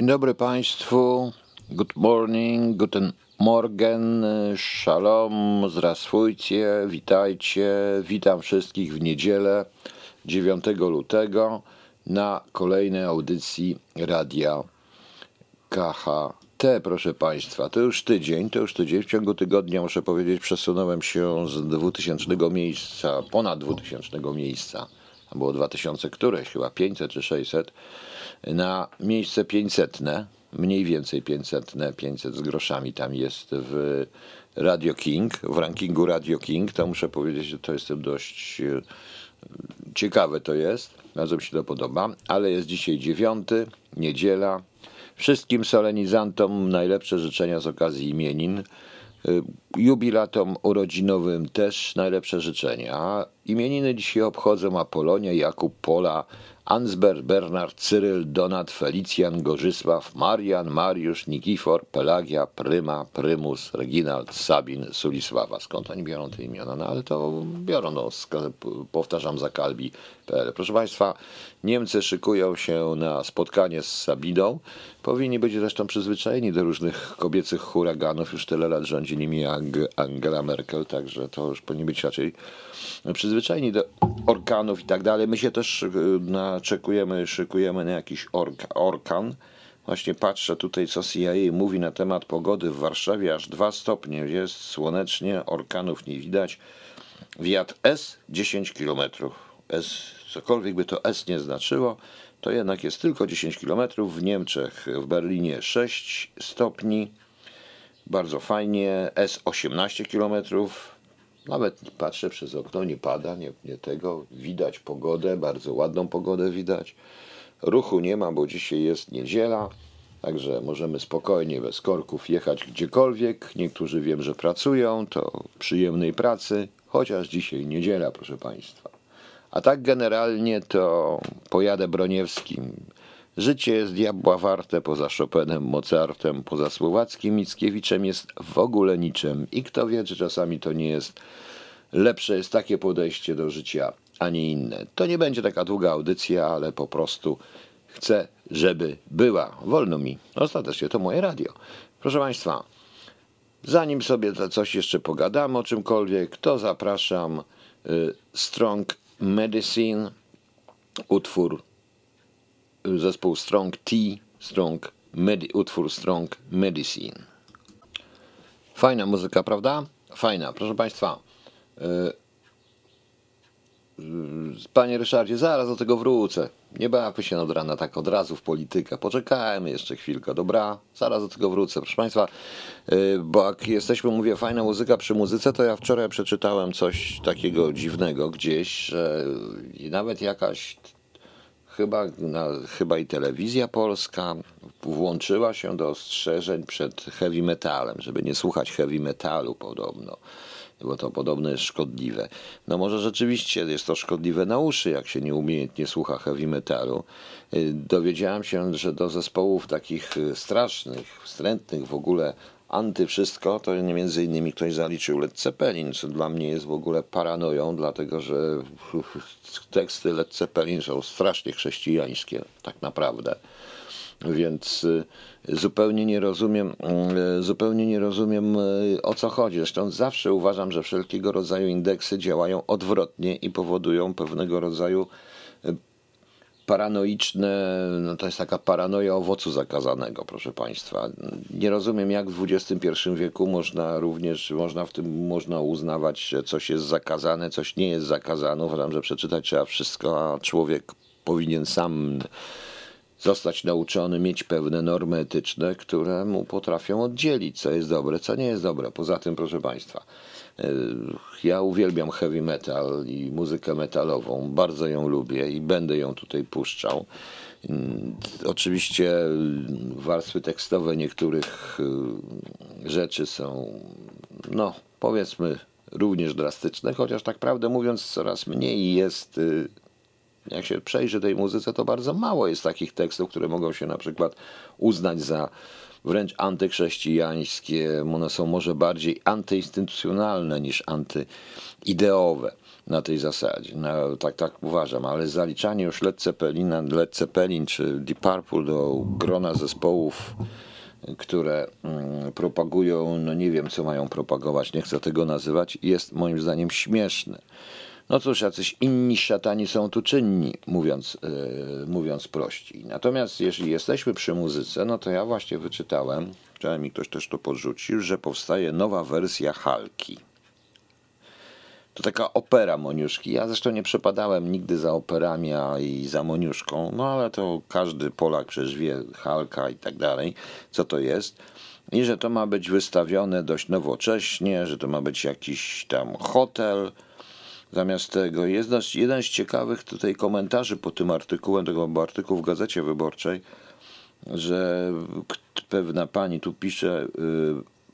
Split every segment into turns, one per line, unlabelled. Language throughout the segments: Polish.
Dzień dobry Państwu. Good morning, guten Morgen, shalom, zdrasfujcie, witajcie. Witam wszystkich w niedzielę 9 lutego na kolejnej audycji Radia KHT, proszę Państwa. To już tydzień, to już tydzień. W ciągu tygodnia, muszę powiedzieć, przesunąłem się z 2000 miejsca, ponad 2000 miejsca, a było 2000 któreś, chyba 500 czy 600, na miejsce 500, mniej więcej 500, 500 z groszami tam jest w Radio King, w rankingu Radio King, to muszę powiedzieć, że to jestem dość e, ciekawe to jest, bardzo mi się to podoba, ale jest dzisiaj dziewiąty, niedziela. Wszystkim solenizantom najlepsze życzenia z okazji imienin. E, Jubilatom urodzinowym też najlepsze życzenia. Imieniny dzisiaj obchodzą Apolonia, Jakub, Pola, Ansbert, Bernard, Cyryl, Donat, Felicjan, Gorzysław, Marian, Mariusz, Nikifor, Pelagia, Pryma, Prymus, Reginald, Sabin, Sulisława. Skąd oni biorą te imiona? No ale to biorą, no, powtarzam za kalbi.pl. Proszę Państwa, Niemcy szykują się na spotkanie z Sabiną. Powinni być zresztą przyzwyczajeni do różnych kobiecych huraganów. Już tyle lat rządzi nimi Angela Merkel, także to już powinni być raczej przyzwyczajeni do orkanów i tak dalej. My się też naczekujemy, szykujemy na jakiś ork, orkan. Właśnie patrzę tutaj, co CIA mówi na temat pogody w Warszawie. Aż 2 stopnie jest słonecznie, orkanów nie widać. Wiatr S 10 km. S, cokolwiek by to S nie znaczyło, to jednak jest tylko 10 km. W Niemczech, w Berlinie 6 stopni. Bardzo fajnie. S 18 km. Nawet patrzę przez okno, nie pada, nie, nie tego. Widać pogodę, bardzo ładną pogodę widać. Ruchu nie ma, bo dzisiaj jest niedziela, także możemy spokojnie, bez korków jechać gdziekolwiek. Niektórzy wiem, że pracują, to przyjemnej pracy, chociaż dzisiaj niedziela, proszę Państwa. A tak generalnie to pojadę Broniewskim. Życie jest diabła warte poza Chopinem, Mozartem, poza Słowackim, Mickiewiczem jest w ogóle niczym. I kto wie, czy czasami to nie jest lepsze jest takie podejście do życia, a nie inne. To nie będzie taka długa audycja, ale po prostu chcę, żeby była. Wolno mi. Ostatecznie to moje radio. Proszę Państwa, zanim sobie coś jeszcze pogadamy o czymkolwiek, to zapraszam y, Strong Medicine, utwór zespół Strong T, Strong Medi utwór Strong Medicine. Fajna muzyka, prawda? Fajna, proszę Państwa. E, panie Ryszardzie, zaraz do tego wrócę. Nie bawmy się od rana tak od razu w politykę. Poczekajmy jeszcze chwilkę, dobra? Zaraz do tego wrócę. Proszę Państwa, e, bo jak jesteśmy, mówię, fajna muzyka przy muzyce, to ja wczoraj przeczytałem coś takiego dziwnego gdzieś, że nawet jakaś chyba, na, chyba i telewizja polska włączyła się do ostrzeżeń przed heavy metalem, żeby nie słuchać heavy metalu podobno bo to podobno jest szkodliwe. No może rzeczywiście jest to szkodliwe na uszy, jak się nieumiejętnie słucha heavy metalu. Y, dowiedziałem się, że do zespołów takich y, strasznych, wstrętnych w ogóle anty wszystko, to nie między innymi ktoś zaliczył Led Zeppelin, co dla mnie jest w ogóle paranoją, dlatego że teksty Led Zeppelin są strasznie chrześcijańskie, tak naprawdę. Więc y, zupełnie nie rozumiem, y, zupełnie nie rozumiem y, o co chodzi. Zresztą zawsze uważam, że wszelkiego rodzaju indeksy działają odwrotnie i powodują pewnego rodzaju paranoiczne, no to jest taka paranoja owocu zakazanego, proszę Państwa. Nie rozumiem, jak w XXI wieku można również, można w tym można uznawać, że coś jest zakazane, coś nie jest zakazane. Uważam, że przeczytać trzeba wszystko, a człowiek powinien sam zostać nauczony, mieć pewne normy etyczne, które mu potrafią oddzielić, co jest dobre, co nie jest dobre. Poza tym, proszę Państwa, ja uwielbiam heavy metal i muzykę metalową, bardzo ją lubię i będę ją tutaj puszczał. Mm, oczywiście warstwy tekstowe niektórych y, rzeczy są, no powiedzmy, również drastyczne, chociaż tak prawdę mówiąc, coraz mniej jest y, jak się przejrzy tej muzyce, to bardzo mało jest takich tekstów, które mogą się na przykład uznać za wręcz antychrześcijańskie. One są może bardziej antyinstytucjonalne niż antyideowe na tej zasadzie. No, tak, tak uważam, ale zaliczanie już Led Zeppelina, Led Zeppelin czy Deep Purple do grona zespołów, które mm, propagują, no nie wiem co mają propagować, nie chcę tego nazywać, jest moim zdaniem śmieszne. No cóż, jacyś inni szatani są tu czynni, mówiąc, yy, mówiąc prościej. Natomiast jeśli jesteśmy przy muzyce, no to ja właśnie wyczytałem, wczoraj mi ktoś też to podrzucił, że powstaje nowa wersja Halki. To taka opera Moniuszki. Ja zresztą nie przepadałem nigdy za operami a i za Moniuszką, no ale to każdy Polak przecież wie, Halka i tak dalej, co to jest. I że to ma być wystawione dość nowocześnie, że to ma być jakiś tam hotel, Zamiast tego jest jeden z ciekawych tutaj komentarzy po tym artykułem, tego artykułu w Gazecie Wyborczej, że pewna pani tu pisze, y,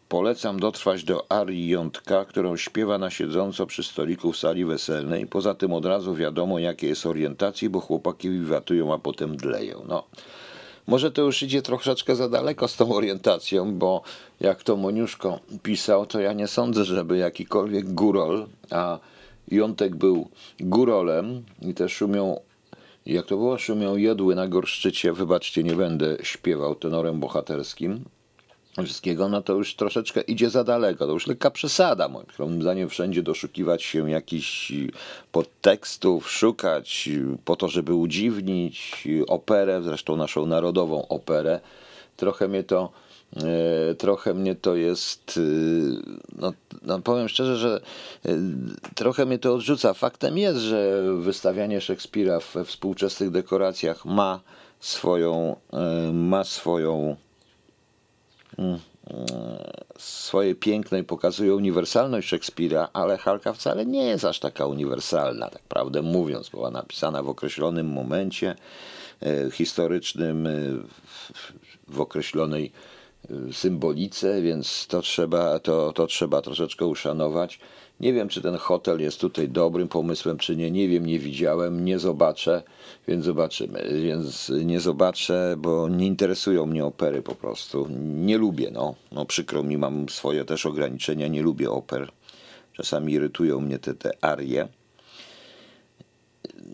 polecam dotrwać do arii jątka, którą śpiewa na siedząco przy stoliku w sali weselnej. Poza tym od razu wiadomo, jakie jest orientacji, bo chłopaki wiwatują, a potem dleją. No. Może to już idzie troszeczkę za daleko z tą orientacją, bo jak to Moniuszko pisał, to ja nie sądzę, żeby jakikolwiek górol, a Jątek był górolem i też szumią, jak to było, szumią jodły na gorszczycie. Wybaczcie, nie będę śpiewał tenorem bohaterskim wszystkiego, no to już troszeczkę idzie za daleko. To już lekka przesada, moim zdaniem, wszędzie doszukiwać się jakichś podtekstów, szukać po to, żeby udziwnić operę, zresztą naszą narodową operę. Trochę mnie to trochę mnie to jest, y, no, no, powiem szczerze, że y, trochę mnie to odrzuca. Faktem jest, że wystawianie Szekspira we współczesnych dekoracjach ma swoją, y, ma swoją mm, swoje piękne i pokazuje uniwersalność Szekspira, ale Halka wcale nie jest aż taka uniwersalna, tak prawdę mówiąc. Była napisana w określonym momencie historycznym, w określonej symbolice, więc to trzeba, to, to trzeba troszeczkę uszanować. Nie wiem, czy ten hotel jest tutaj dobrym pomysłem, czy nie. Nie wiem, nie widziałem, nie zobaczę, więc zobaczymy. Więc nie zobaczę, bo nie interesują mnie opery po prostu. Nie lubię, no. no przykro mi, mam swoje też ograniczenia, nie lubię oper. Czasami irytują mnie te, te arie.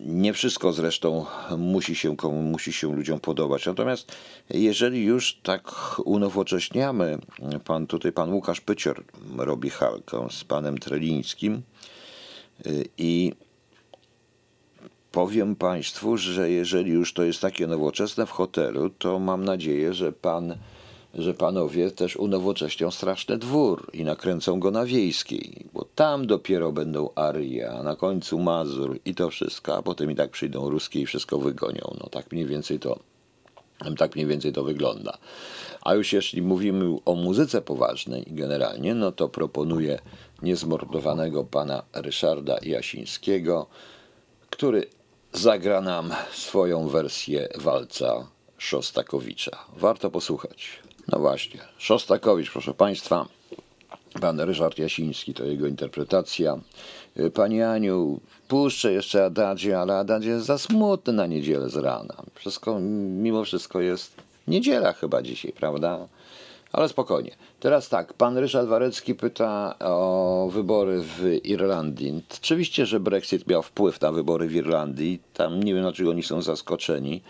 Nie wszystko zresztą musi się, komu, musi się ludziom podobać. Natomiast jeżeli już tak unowocześniamy, pan tutaj pan Łukasz Pycior robi halkę z panem Trelińskim y, i powiem państwu, że jeżeli już to jest takie nowoczesne w hotelu, to mam nadzieję, że pan że panowie też unowocześnią straszny dwór i nakręcą go na wiejskiej, bo tam dopiero będą arie, a na końcu Mazur i to wszystko, a potem i tak przyjdą ruskie i wszystko wygonią. No tak mniej więcej to tak mniej więcej to wygląda. A już jeśli mówimy o muzyce poważnej generalnie, no to proponuję niezmordowanego pana Ryszarda Jasińskiego, który zagra nam swoją wersję walca Szostakowicza. Warto posłuchać. No właśnie, Szostakowicz, proszę Państwa, pan Ryszard Jasiński, to jego interpretacja. Y, pani Aniu, puszczę jeszcze Adadzie, ale Adadzie jest za smutny na niedzielę z rana. Wszystko, mimo wszystko jest niedziela chyba dzisiaj, prawda? Ale spokojnie. Teraz tak, pan Ryszard Warecki pyta o wybory w Irlandii. Oczywiście, że Brexit miał wpływ na wybory w Irlandii. Tam nie wiem, dlaczego oni są zaskoczeni.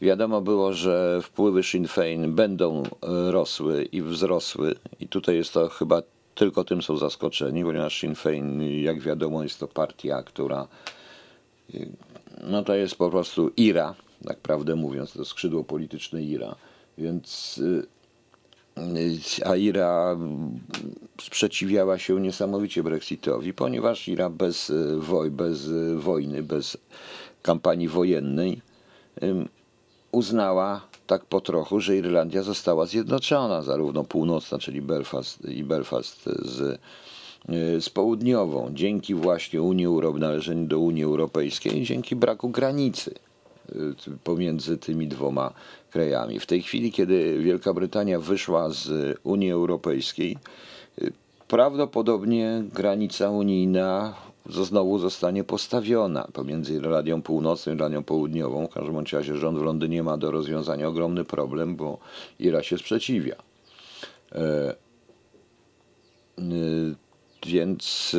Wiadomo było, że wpływy Sinn Féin będą e, rosły i wzrosły. I tutaj jest to chyba tylko tym są zaskoczeni, ponieważ Sinn Féin, jak wiadomo, jest to partia, która e, no to jest po prostu IRA, tak prawdę mówiąc, to skrzydło polityczne IRA. Więc e, a Ira sprzeciwiała się niesamowicie Brexitowi, ponieważ Ira bez, woj, bez wojny, bez kampanii wojennej uznała tak po trochu, że Irlandia została zjednoczona, zarówno północna, czyli Belfast i Belfast z, y, z południową, dzięki właśnie Unii Europejskiej, należeniu do Unii Europejskiej, dzięki braku granicy pomiędzy tymi dwoma krajami. W tej chwili, kiedy Wielka Brytania wyszła z Unii Europejskiej, y, prawdopodobnie granica unijna znowu zostanie postawiona pomiędzy Irlandią Północną i Irlandią Południową. W każdym razie rząd w Londynie ma do rozwiązania ogromny problem, bo Ira się sprzeciwia. E, e, więc,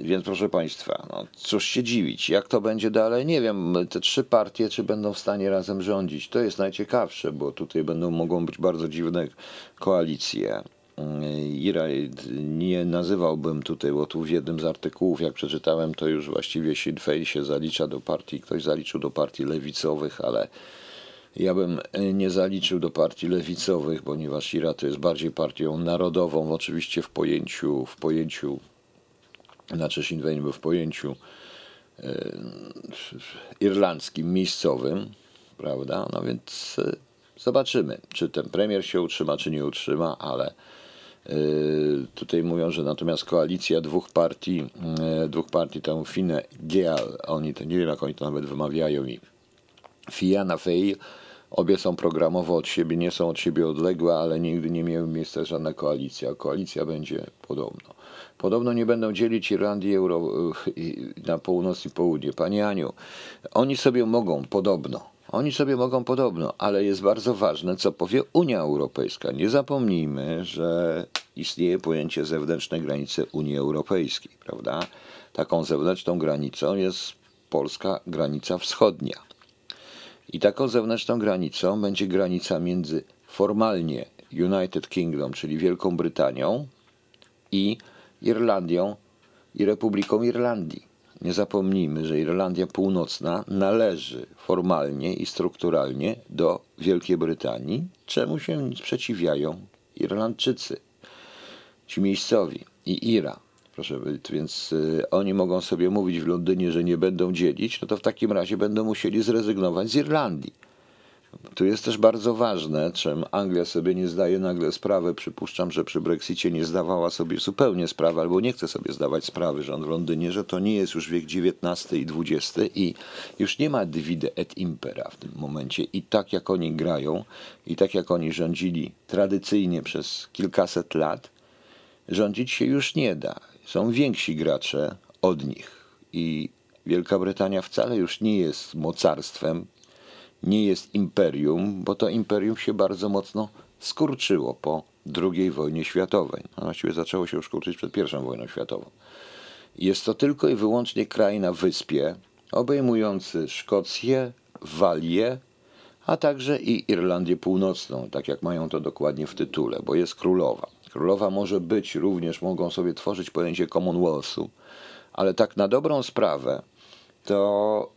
więc proszę Państwa, no cóż się dziwić. Jak to będzie dalej? Nie wiem. Te trzy partie, czy będą w stanie razem rządzić? To jest najciekawsze, bo tutaj będą, mogą być bardzo dziwne koalicje. Ira nie nazywałbym tutaj, bo tu w jednym z artykułów, jak przeczytałem, to już właściwie Sinn się zalicza do partii, ktoś zaliczył do partii lewicowych, ale ja bym nie zaliczył do partii lewicowych, ponieważ Ira to jest bardziej partią narodową, oczywiście w pojęciu, w pojęciu, znaczy Sinn Féin był w pojęciu e, irlandzkim, miejscowym, prawda? No więc e, zobaczymy, czy ten premier się utrzyma, czy nie utrzyma, ale Yy, tutaj mówią, że natomiast koalicja dwóch partii, dwóch partii tam Fine Gael, oni to nie wiem jak oni to nawet wymawiają i Fianna Fáil, obie są programowo od siebie, nie są od siebie odległe, ale nigdy nie miały miejsca żadna koalicja. Koalicja będzie podobno. Podobno nie będą dzielić Irlandii Euro, yy, na północ i południe. Panie Aniu, oni sobie mogą podobno oni sobie mogą podobno, ale jest bardzo ważne, co powie Unia Europejska. Nie zapomnijmy, że istnieje pojęcie zewnętrznej granicy Unii Europejskiej, prawda? Taką zewnętrzną granicą jest polska granica wschodnia. I taką zewnętrzną granicą będzie granica między formalnie United Kingdom, czyli Wielką Brytanią, i Irlandią i Republiką Irlandii. Nie zapomnijmy, że Irlandia Północna należy formalnie i strukturalnie do Wielkiej Brytanii, czemu się sprzeciwiają Irlandczycy, ci miejscowi i Ira. Proszę, więc y, oni mogą sobie mówić w Londynie, że nie będą dzielić, no to w takim razie będą musieli zrezygnować z Irlandii. Tu jest też bardzo ważne, czym Anglia sobie nie zdaje nagle sprawy. Przypuszczam, że przy Brexicie nie zdawała sobie zupełnie sprawy, albo nie chce sobie zdawać sprawy rząd w Londynie, że to nie jest już wiek XIX i XX i już nie ma divide et impera w tym momencie. I tak jak oni grają, i tak jak oni rządzili tradycyjnie przez kilkaset lat, rządzić się już nie da. Są więksi gracze od nich. I Wielka Brytania wcale już nie jest mocarstwem, nie jest imperium, bo to imperium się bardzo mocno skurczyło po II wojnie światowej. A właściwie zaczęło się już kurczyć przed I wojną światową. Jest to tylko i wyłącznie kraj na wyspie, obejmujący Szkocję, Walię, a także i Irlandię Północną, tak jak mają to dokładnie w tytule, bo jest królowa. Królowa może być, również mogą sobie tworzyć pojęcie Commonwealthu, ale tak na dobrą sprawę to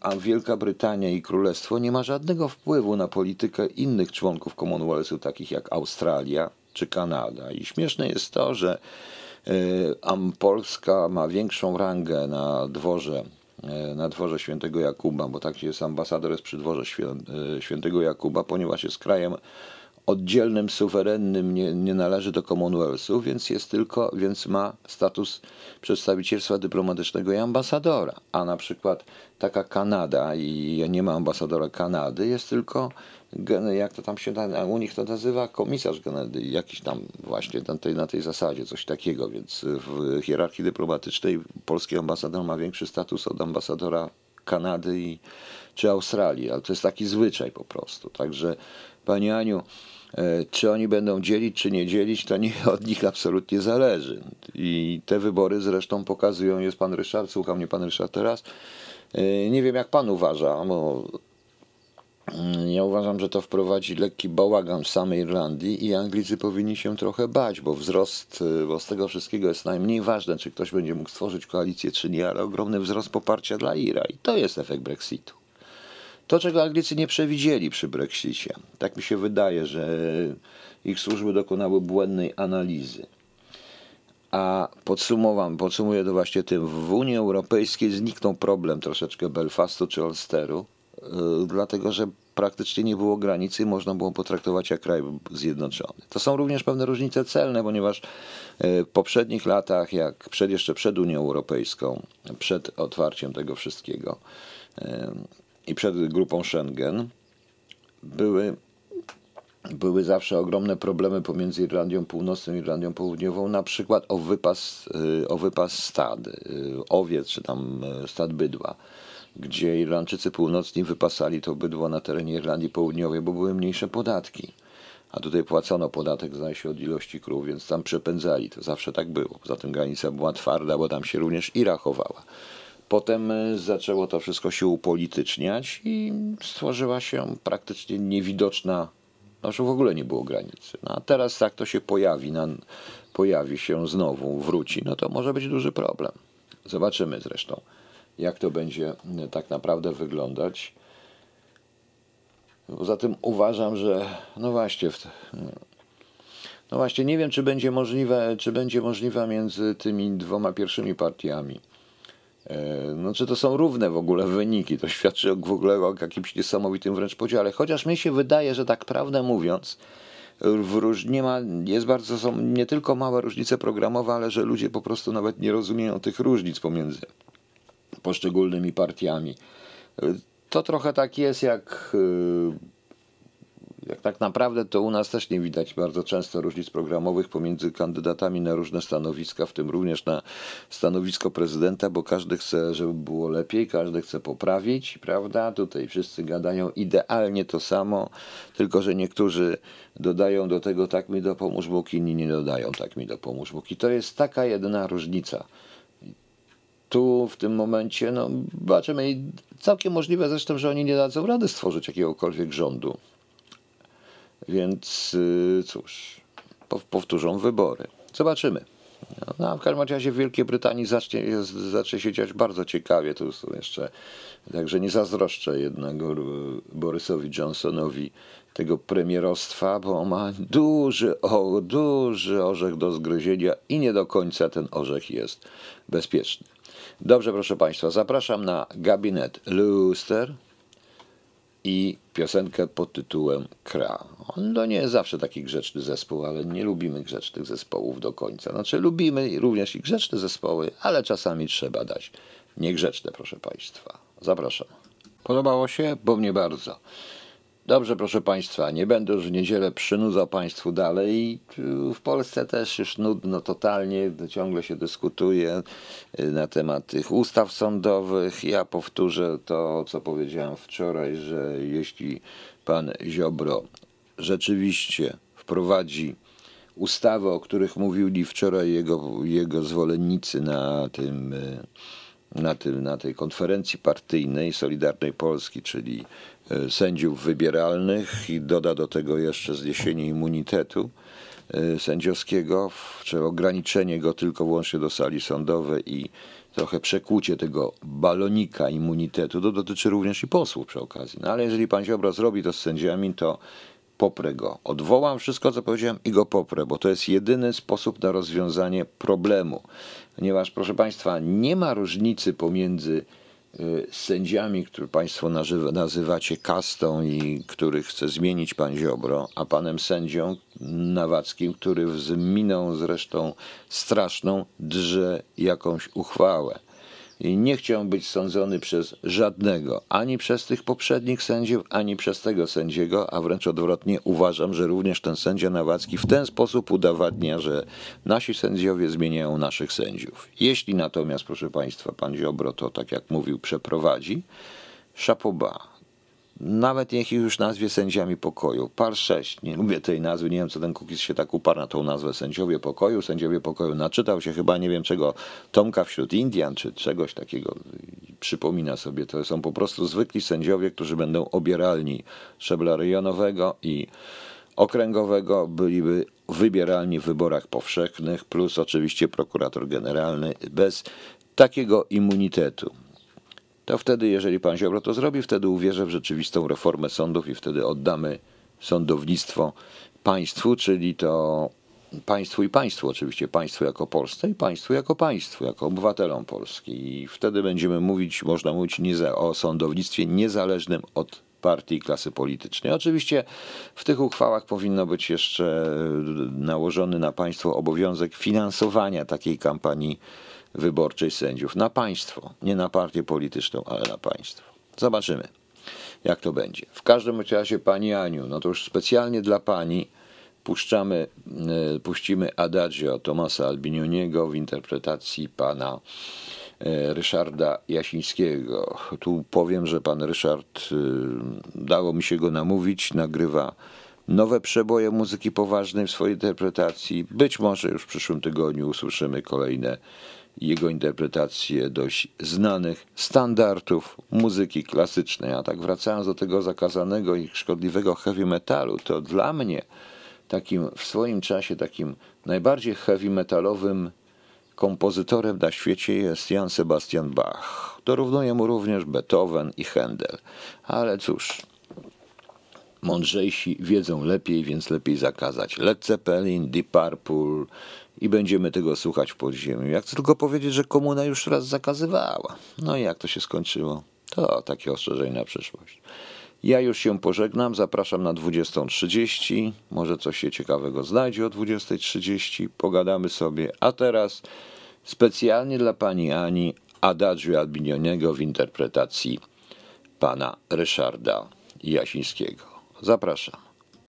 a Wielka Brytania i Królestwo nie ma żadnego wpływu na politykę innych członków Commonwealthu, takich jak Australia czy Kanada. I śmieszne jest to, że e, Polska ma większą rangę na dworze e, na dworze świętego Jakuba, bo tak jest ambasador jest przy dworze świętego Jakuba, ponieważ jest krajem oddzielnym, suwerennym, nie, nie należy do Commonwealthu, więc jest tylko, więc ma status przedstawicielstwa dyplomatycznego i ambasadora. A na przykład taka Kanada i nie ma ambasadora Kanady, jest tylko jak to tam się u nich to nazywa, komisarz Kanady, jakiś tam właśnie na tej, na tej zasadzie, coś takiego, więc w hierarchii dyplomatycznej polski ambasador ma większy status od ambasadora Kanady i, czy Australii, ale to jest taki zwyczaj po prostu. Także Pani Aniu, E, czy oni będą dzielić, czy nie dzielić, to nie od nich absolutnie zależy. I te wybory zresztą pokazują, jest pan Ryszard, słucha mnie pan Ryszard teraz. E, nie wiem, jak pan uważa, bo mm, ja uważam, że to wprowadzi lekki bałagan w samej Irlandii i Anglicy powinni się trochę bać, bo wzrost, e, bo z tego wszystkiego jest najmniej ważne, czy ktoś będzie mógł stworzyć koalicję, czy nie, ale ogromny wzrost poparcia dla Ira i to jest efekt Brexitu. To, czego Anglicy nie przewidzieli przy Brexicie. Tak mi się wydaje, że ich służby dokonały błędnej analizy. A podsumowam, podsumuję to właśnie tym. W Unii Europejskiej zniknął problem troszeczkę Belfastu czy Ulsteru. y, dlatego że praktycznie nie było granicy i można było potraktować jak kraj zjednoczony. To są również pewne różnice celne, ponieważ y, w poprzednich latach, jak przed, jeszcze przed Unią Europejską, przed otwarciem tego wszystkiego y, i przed grupą Schengen, były były zawsze ogromne problemy pomiędzy Irlandią Północną i Irlandią Południową, na przykład o wypas, o wypas stad, owiec czy tam stad bydła gdzie Irlandczycy północni wypasali to bydło na terenie Irlandii Południowej, bo były mniejsze podatki. A tutaj płacono podatek, zdaje się, od ilości krów, więc tam przepędzali. To zawsze tak było. Poza tym granica była twarda, bo tam się również i rachowała. Potem e, zaczęło to wszystko się upolityczniać i stworzyła się praktycznie niewidoczna, znaczy w ogóle nie było granicy. No a teraz tak to się pojawi, na, pojawi się znowu, wróci, no to może być duży problem. Zobaczymy zresztą jak to będzie e, tak naprawdę wyglądać. Poza tym uważam, że no właśnie, no właśnie nie wiem, czy będzie możliwe, czy będzie możliwe między tymi dwoma pierwszymi partiami. E, no, czy to są równe w ogóle wyniki? To świadczy w ogóle o jakimś niesamowitym wręcz podziale. Chociaż mi się wydaje, że tak prawdę mówiąc, w nie ma, jest bardzo, są nie tylko małe różnice programowe, ale że ludzie po prostu nawet nie rozumieją tych różnic pomiędzy poszczególnymi partiami. To trochę tak jest, jak, y, jak tak naprawdę to u nas też nie widać bardzo często różnic programowych pomiędzy kandydatami na różne stanowiska, w tym również na stanowisko prezydenta, bo każdy chce, żeby było lepiej, każdy chce poprawić, prawda? Tutaj wszyscy gadają idealnie to samo, tylko że niektórzy dodają do tego tak mi dopomóż Bóg, inni nie dodają tak mi dopomóż Bóg. I to jest taka jedyna różnica tu w tym momencie, no zobaczymy, całkiem możliwe zresztą, że oni nie dadzą rady stworzyć jakiegokolwiek rządu. Więc y, cóż, powtórzą wybory. Zobaczymy. No, w każdym razie w Wielkiej Brytanii zacznie, zacznie się dziać bardzo ciekawie. Tu są jeszcze, także nie zazdroszczę jednego Borysowi Johnsonowi tego premierostwa, bo ma duży, o, duży orzech do zgryzienia i nie do końca ten orzech jest bezpieczny. Dobrze, proszę Państwa, zapraszam na gabinet Luster i piosenkę pod tytułem Kra. On to nie jest zawsze taki grzeczny zespół, ale nie lubimy grzecznych zespołów do końca. Znaczy lubimy również i grzeczne zespoły, ale czasami trzeba dać niegrzeczne, proszę Państwa. Zapraszam. Podobało się? Bo mnie bardzo. Dobrze, proszę Państwa, nie będę już w niedzielę przynudzał Państwu dalej. W Polsce też już nudno totalnie, ciągle się dyskutuje y, na temat tych ustaw sądowych. Ja powtórzę to, co powiedziałem wczoraj, że jeśli pan Ziobro rzeczywiście wprowadzi ustawy, o których mówili wczoraj jego, jego zwolennicy na tym y, na, tym, na tej konferencji partyjnej Solidarnej Polski, czyli e, sędziów wybieralnych i doda do tego jeszcze zniesienie immunitetu e, sędziowskiego, czy ograniczenie go tylko wyłącznie do sali sądowej i trochę przekłucie tego balonika immunitetu, to dotyczy również i posłów przy okazji. No ale jeżeli pan Ziobro zrobi to z sędziami, to poprę go. Odwołam wszystko, co powiedziałem i go poprę, bo to jest jedyny sposób na rozwiązanie problemu. Ponieważ, proszę Państwa, nie ma różnicy pomiędzy y, sędziami, które Państwo nazywacie kastą i których chce zmienić pan Ziobro, a panem sędzią Nawackim, który z miną zresztą straszną drze jakąś uchwałę i nie chciał być sądzony przez żadnego, ani przez tych poprzednich sędziów, ani przez tego sędziego, a wręcz odwrotnie uważam, że również ten sędzia Nawacki w ten sposób udowadnia, że nasi sędziowie zmieniają naszych sędziów. Jeśli natomiast, proszę Państwa, pan Ziobro to, tak jak mówił, przeprowadzi, szapoba, nawet niech ich już nazwie sędziami pokoju. Par 6, nie lubię tej nazwy, nie wiem co ten Kukiz się tak uparł na tą nazwę sędziowie pokoju. Sędziowie pokoju naczytał się chyba nie wiem czego Tomka wśród Indian, czy czegoś takiego. Przypomina sobie, to są po prostu zwykli sędziowie, którzy będą obieralni szczebla rejonowego i okręgowego, byliby wybieralni w wyborach powszechnych, plus oczywiście prokurator generalny bez takiego immunitetu to wtedy, jeżeli pan Ziobro to zrobi, wtedy uwierzę w rzeczywistą reformę sądów i wtedy oddamy sądownictwo państwu, czyli to państwu i państwu oczywiście, państwu jako Polsce i państwu jako państwu, jako obywatelom Polski. I wtedy będziemy mówić, można mówić nieza- o sądownictwie niezależnym od partii i klasy politycznej. Oczywiście w tych uchwałach powinno być jeszcze nałożony na państwo obowiązek finansowania takiej kampanii wyborczej sędziów. Na państwo, nie na partię polityczną, ale na państwo. Zobaczymy, jak to będzie. W każdym razie, Pani Aniu, no to już specjalnie dla Pani puszczamy, e, puścimy Adagio Tomasa Albinioniego w interpretacji Pana e, Ryszarda Jasińskiego. Tu powiem, że Pan Ryszard, e, dało mi się go namówić, nagrywa nowe przeboje muzyki poważnej w swojej interpretacji. Być może już w przyszłym tygodniu usłyszymy kolejne jego interpretacje dość znanych standardów muzyki klasycznej. A tak wracając do tego zakazanego i szkodliwego heavy metalu, to dla mnie takim w swoim czasie takim najbardziej heavy metalowym kompozytorem na świecie jest Jan Sebastian Bach. Dorównuje mu również Beethoven i Händel. Ale cóż, mądrzejsi wiedzą lepiej, więc lepiej zakazać Led Zeppelin, Deep Purple i będziemy tego słuchać w podziemiu. Jak tylko powiedzieć, że komuna już raz zakazywała. No i jak to się skończyło? To takie ostrzeżenie na przyszłość. Ja już się pożegnam, zapraszam na 20.30. Może coś się ciekawego znajdzie o 20.30. Pogadamy sobie. A teraz specjalnie dla pani Ani Adagio Albinioniego w interpretacji pana Ryszarda Jasińskiego. Zapraszam.